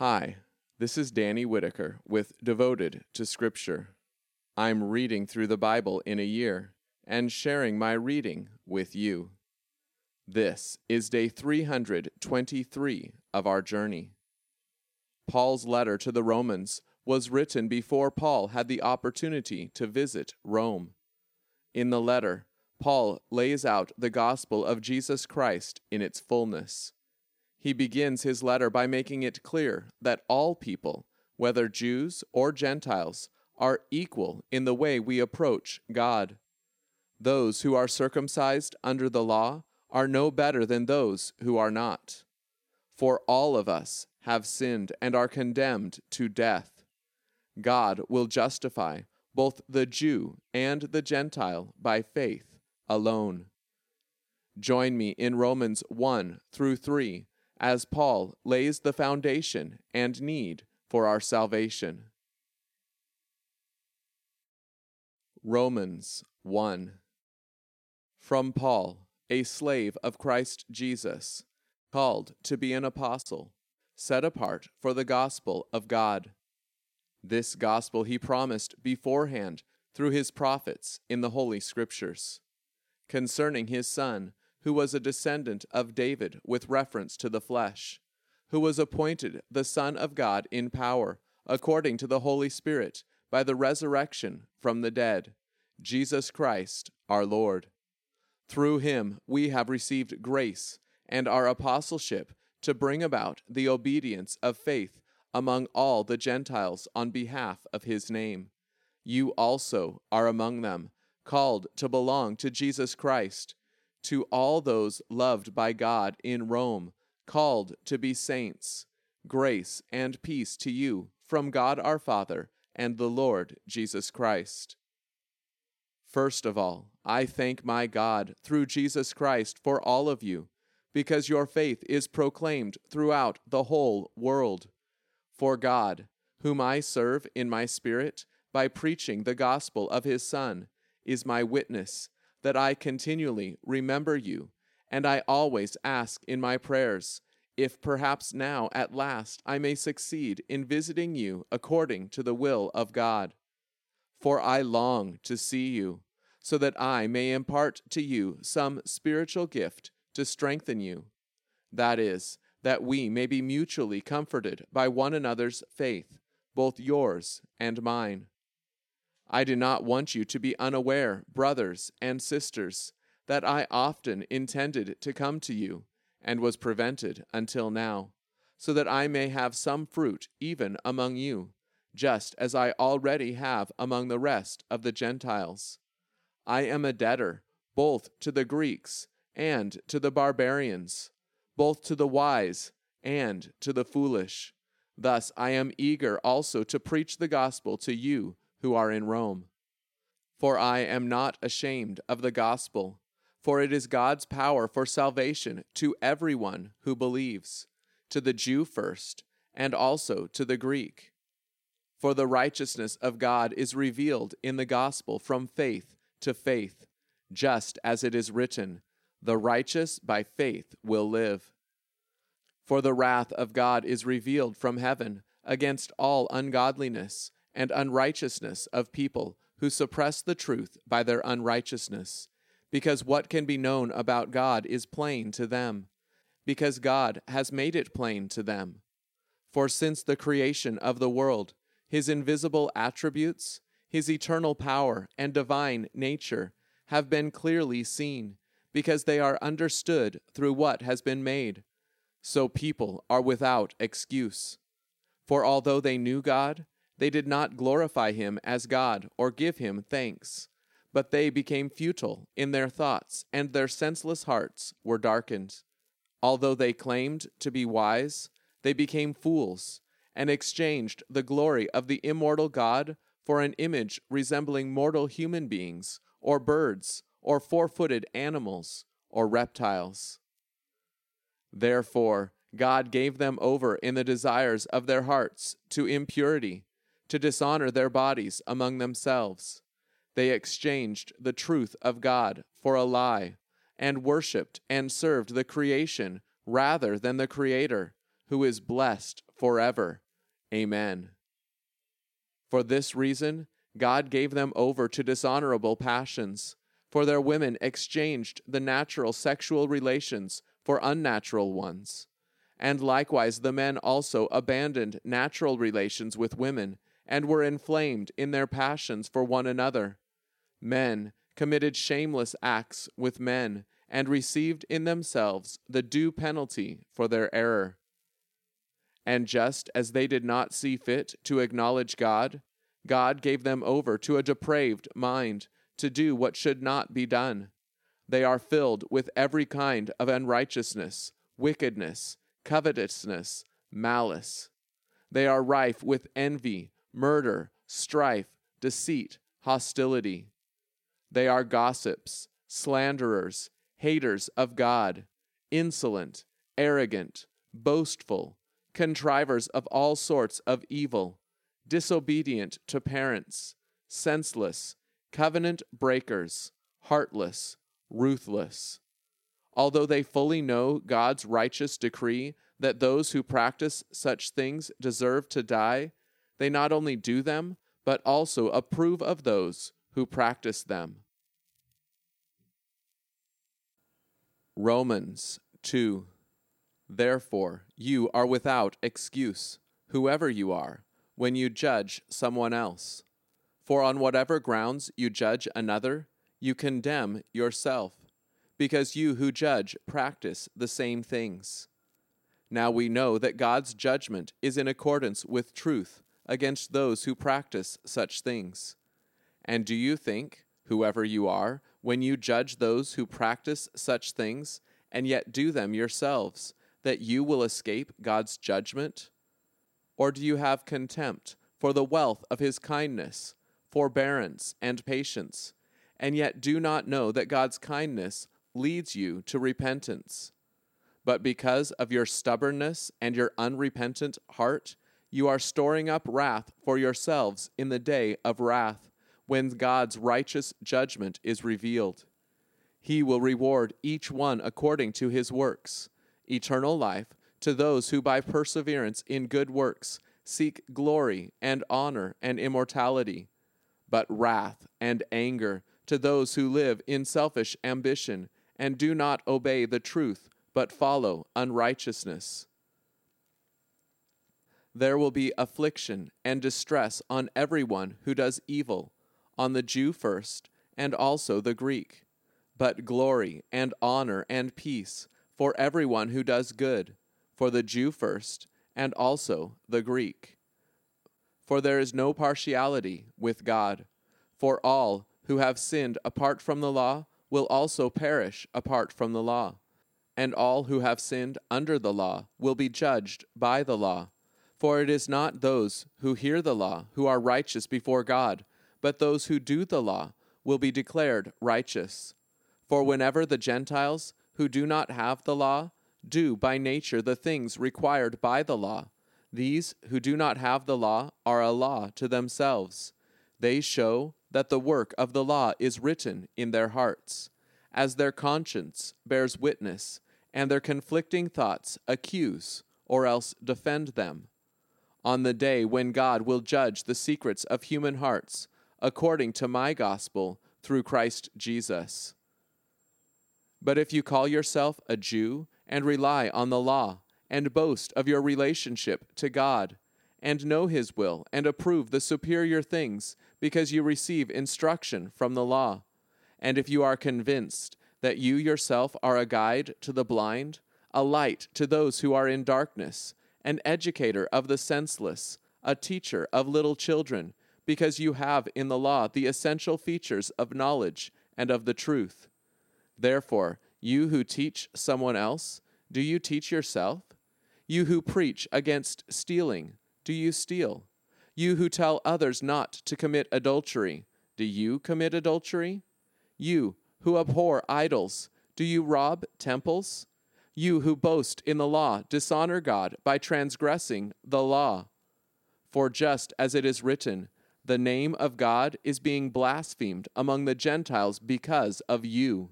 Hi, this is Danny Whitaker with Devoted to Scripture. I'm reading through the Bible in a year and sharing my reading with you. This is day 323 of our journey. Paul's letter to the Romans was written before Paul had the opportunity to visit Rome. In the letter, Paul lays out the gospel of Jesus Christ in its fullness. He begins his letter by making it clear that all people, whether Jews or Gentiles, are equal in the way we approach God. Those who are circumcised under the law are no better than those who are not. For all of us have sinned and are condemned to death. God will justify both the Jew and the Gentile by faith alone. Join me in Romans 1 through 3 as Paul lays the foundation and need for our salvation. Romans 1 From Paul, a slave of Christ Jesus, called to be an apostle, set apart for the gospel of God. This gospel he promised beforehand through his prophets in the Holy Scriptures concerning his son, who was a descendant of David with reference to the flesh, who was appointed the Son of God in power, according to the Holy Spirit, by the resurrection from the dead, Jesus Christ our Lord. Through him we have received grace and our apostleship to bring about the obedience of faith among all the Gentiles on behalf of his name. You also are among them called to belong to Jesus Christ, to all those loved by God in Rome, called to be saints. Grace and peace to you from God our Father and the Lord Jesus Christ. First of all, I thank my God through Jesus Christ for all of you, because your faith is proclaimed throughout the whole world. For God, whom I serve in my spirit by preaching the gospel of his Son, is my witness that I continually remember you, and I always ask in my prayers, if perhaps now at last I may succeed in visiting you according to the will of God. For I long to see you, so that I may impart to you some spiritual gift to strengthen you. That is, that we may be mutually comforted by one another's faith, both yours and mine. I do not want you to be unaware, brothers and sisters, that I often intended to come to you, and was prevented until now, so that I may have some fruit even among you, just as I already have among the rest of the Gentiles. I am a debtor both to the Greeks and to the barbarians, both to the wise and to the foolish. Thus I am eager also to preach the gospel to you who are in Rome. For I am not ashamed of the gospel, for it is God's power for salvation to everyone who believes, to the Jew first, and also to the Greek. For the righteousness of God is revealed in the gospel from faith to faith, just as it is written, The righteous by faith will live. For the wrath of God is revealed from heaven against all ungodliness and unrighteousness of people who suppress the truth by their unrighteousness, because what can be known about God is plain to them, because God has made it plain to them. For since the creation of the world, his invisible attributes, his eternal power, and divine nature have been clearly seen, because they are understood through what has been made. So people are without excuse. For although they knew God, they did not glorify him as God or give him thanks, but they became futile in their thoughts, and their senseless hearts were darkened. Although they claimed to be wise, they became fools, and exchanged the glory of the immortal God for an image resembling mortal human beings, or birds, or four footed animals, or reptiles. Therefore, God gave them over in the desires of their hearts to impurity to dishonor their bodies among themselves. They exchanged the truth of God for a lie, and worshipped and served the creation rather than the Creator, who is blessed forever. Amen. For this reason, God gave them over to dishonorable passions, for their women exchanged the natural sexual relations for unnatural ones. And likewise, the men also abandoned natural relations with women and were inflamed in their passions for one another. Men committed shameless acts with men and received in themselves the due penalty for their error. And just as they did not see fit to acknowledge God, God gave them over to a depraved mind to do what should not be done. They are filled with every kind of unrighteousness, wickedness, covetousness, malice. They are rife with envy, murder, strife, deceit, hostility. They are gossips, slanderers, haters of God, insolent, arrogant, boastful, contrivers of all sorts of evil, disobedient to parents, senseless, covenant breakers, heartless, ruthless. Although they fully know God's righteous decree that those who practice such things deserve to die, they not only do them, but also approve of those who practice them. Romans 2 Therefore, you are without excuse, whoever you are, when you judge someone else. For on whatever grounds you judge another, you condemn yourself, because you who judge practice the same things. Now we know that God's judgment is in accordance with truth against those who practice such things. And do you think, whoever you are, when you judge those who practice such things, and yet do them yourselves, that you will escape God's judgment? Or do you have contempt for the wealth of his kindness, forbearance, and patience, and yet do not know that God's kindness leads you to repentance? But because of your stubbornness and your unrepentant heart, you are storing up wrath for yourselves in the day of wrath, when God's righteous judgment is revealed. He will reward each one according to his works, eternal life to those who by perseverance in good works seek glory and honor and immortality, but wrath and anger to those who live in selfish ambition and do not obey the truth but follow unrighteousness. There will be affliction and distress on everyone who does evil, on the Jew first, and also the Greek, but glory and honor and peace for everyone who does good, for the Jew first, and also the Greek. For there is no partiality with God, for all who have sinned apart from the law will also perish apart from the law, and all who have sinned under the law will be judged by the law. For it is not those who hear the law who are righteous before God, but those who do the law will be declared righteous. For whenever the Gentiles who do not have the law do by nature the things required by the law, these who do not have the law are a law to themselves. They show that the work of the law is written in their hearts, as their conscience bears witness, and their conflicting thoughts accuse or else defend them on the day when God will judge the secrets of human hearts, according to my gospel through Christ Jesus. But if you call yourself a Jew and rely on the law, and boast of your relationship to God, and know His will, and approve the superior things, because you receive instruction from the law, and if you are convinced that you yourself are a guide to the blind, a light to those who are in darkness, an educator of the senseless, a teacher of little children, because you have in the law the essential features of knowledge and of the truth. Therefore, you who teach someone else, do you teach yourself? You who preach against stealing, do you steal? You who tell others not to commit adultery, do you commit adultery? You who abhor idols, do you rob temples? You who boast in the law, dishonor God by transgressing the law. For just as it is written, the name of God is being blasphemed among the Gentiles because of you.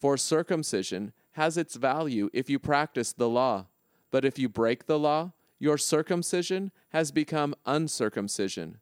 For circumcision has its value if you practice the law, But if you break the law, your circumcision has become uncircumcision.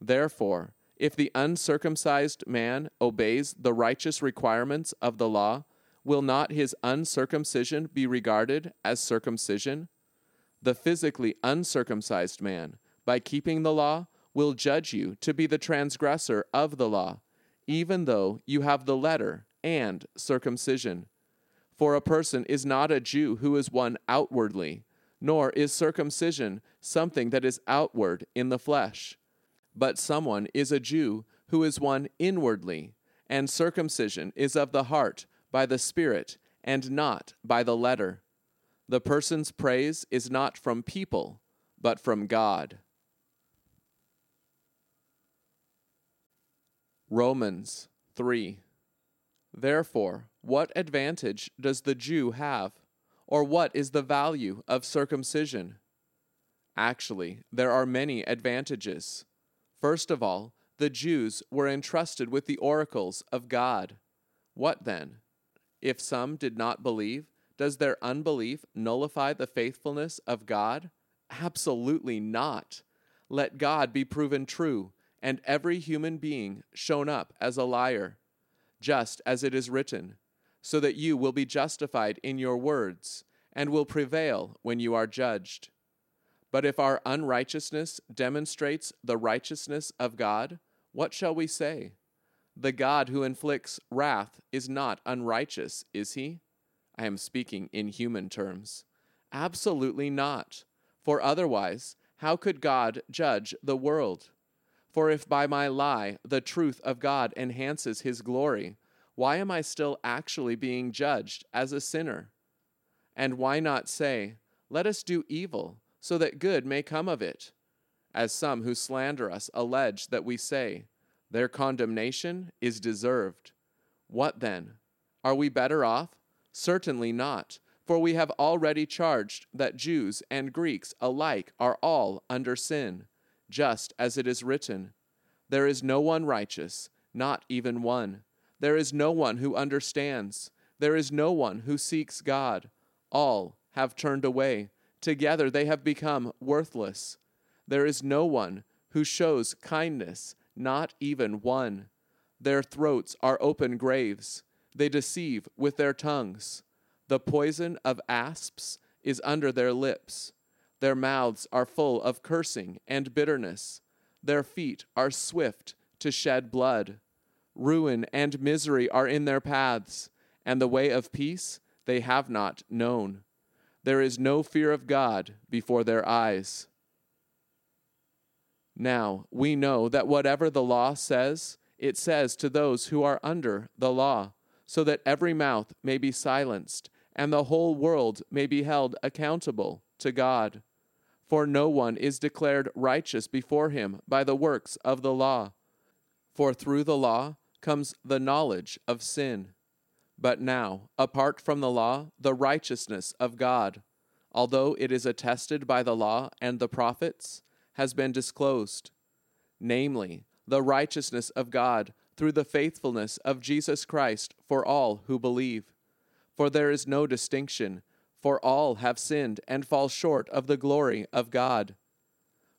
Therefore, if the uncircumcised man obeys the righteous requirements of the law, will not his uncircumcision be regarded as circumcision? The physically uncircumcised man, by keeping the law, will judge you to be the transgressor of the law, even though you have the letter and circumcision. For a person is not a Jew who is one outwardly, nor is circumcision something that is outward in the flesh. But someone is a Jew who is one inwardly, and circumcision is of the heart by the Spirit and not by the letter. The person's praise is not from people, but from God. Romans 3 Therefore, what advantage does the Jew have? Or what is the value of circumcision? Actually, there are many advantages. First of all, the Jews were entrusted with the oracles of God. What then? If some did not believe, does their unbelief nullify the faithfulness of God? Absolutely not. Let God be proven true, and every human being shown up as a liar just as it is written, so that you will be justified in your words and will prevail when you are judged. But if our unrighteousness demonstrates the righteousness of God, what shall we say? The God who inflicts wrath is not unrighteous, is he? I am speaking in human terms. Absolutely not. For otherwise, how could God judge the world? For if by my lie the truth of God enhances his glory, why am I still actually being judged as a sinner? And why not say, Let us do evil, so that good may come of it? As some who slander us allege that we say, Their condemnation is deserved. What then? Are we better off? Certainly not, for we have already charged that Jews and Greeks alike are all under sin just as it is written There is no one righteous, not even one. There is no one who understands. There is no one who seeks God. All have turned away. Together they have become worthless. There is no one who shows kindness, not even one. Their throats are open graves. They deceive with their tongues. The poison of asps is under their lips. Their mouths are full of cursing and bitterness. Their feet are swift to shed blood. Ruin and misery are in their paths, and the way of peace they have not known. There is no fear of God before their eyes. Now we know that whatever the law says, it says to those who are under the law, so that every mouth may be silenced, and the whole world may be held accountable to God. For no one is declared righteous before him by the works of the law. For through the law comes the knowledge of sin. But now, apart from the law, the righteousness of God, although it is attested by the law and the prophets, has been disclosed. Namely, the righteousness of God through the faithfulness of Jesus Christ for all who believe. For there is no distinction for all have sinned and fall short of the glory of God.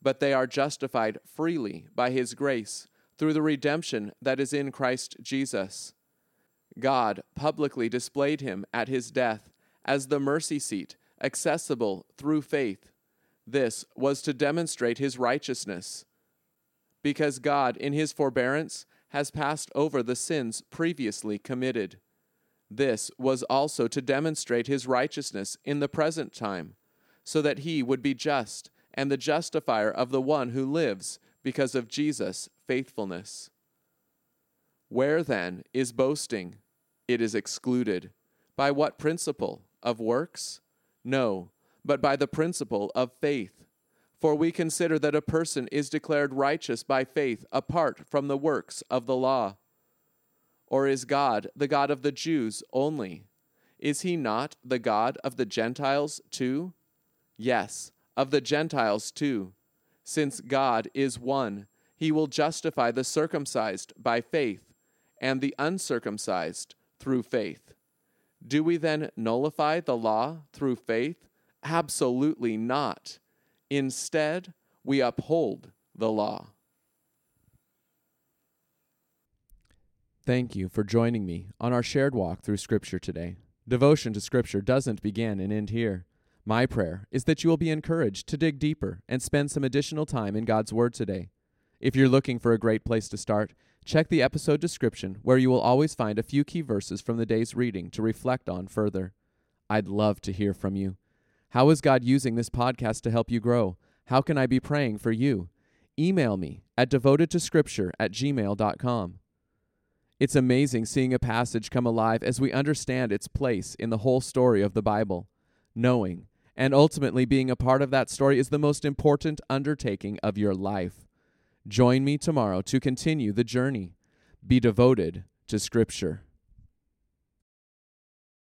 But they are justified freely by his grace through the redemption that is in Christ Jesus. God publicly displayed him at his death as the mercy seat accessible through faith. This was to demonstrate his righteousness. Because God, in his forbearance, has passed over the sins previously committed. This was also to demonstrate his righteousness in the present time, so that he would be just and the justifier of the one who lives because of Jesus' faithfulness. Where then is boasting? It is excluded. By what principle? Of works? No, but by the principle of faith. For we consider that a person is declared righteous by faith apart from the works of the law. Or is God the God of the Jews only? Is he not the God of the Gentiles too? Yes, of the Gentiles too. Since God is one, he will justify the circumcised by faith and the uncircumcised through faith. Do we then nullify the law through faith? Absolutely not. Instead, we uphold the law. Thank you for joining me on our shared walk through Scripture today. Devotion to Scripture doesn't begin and end here. My prayer is that you will be encouraged to dig deeper and spend some additional time in God's Word today. If you're looking for a great place to start, check the episode description where you will always find a few key verses from the day's reading to reflect on further. I'd love to hear from you. How is God using this podcast to help you grow? How can I be praying for you? Email me at devotedtoscripture at gmail.com. It's amazing seeing a passage come alive as we understand its place in the whole story of the Bible. Knowing and ultimately being a part of that story is the most important undertaking of your life. Join me tomorrow to continue the journey. Be devoted to Scripture.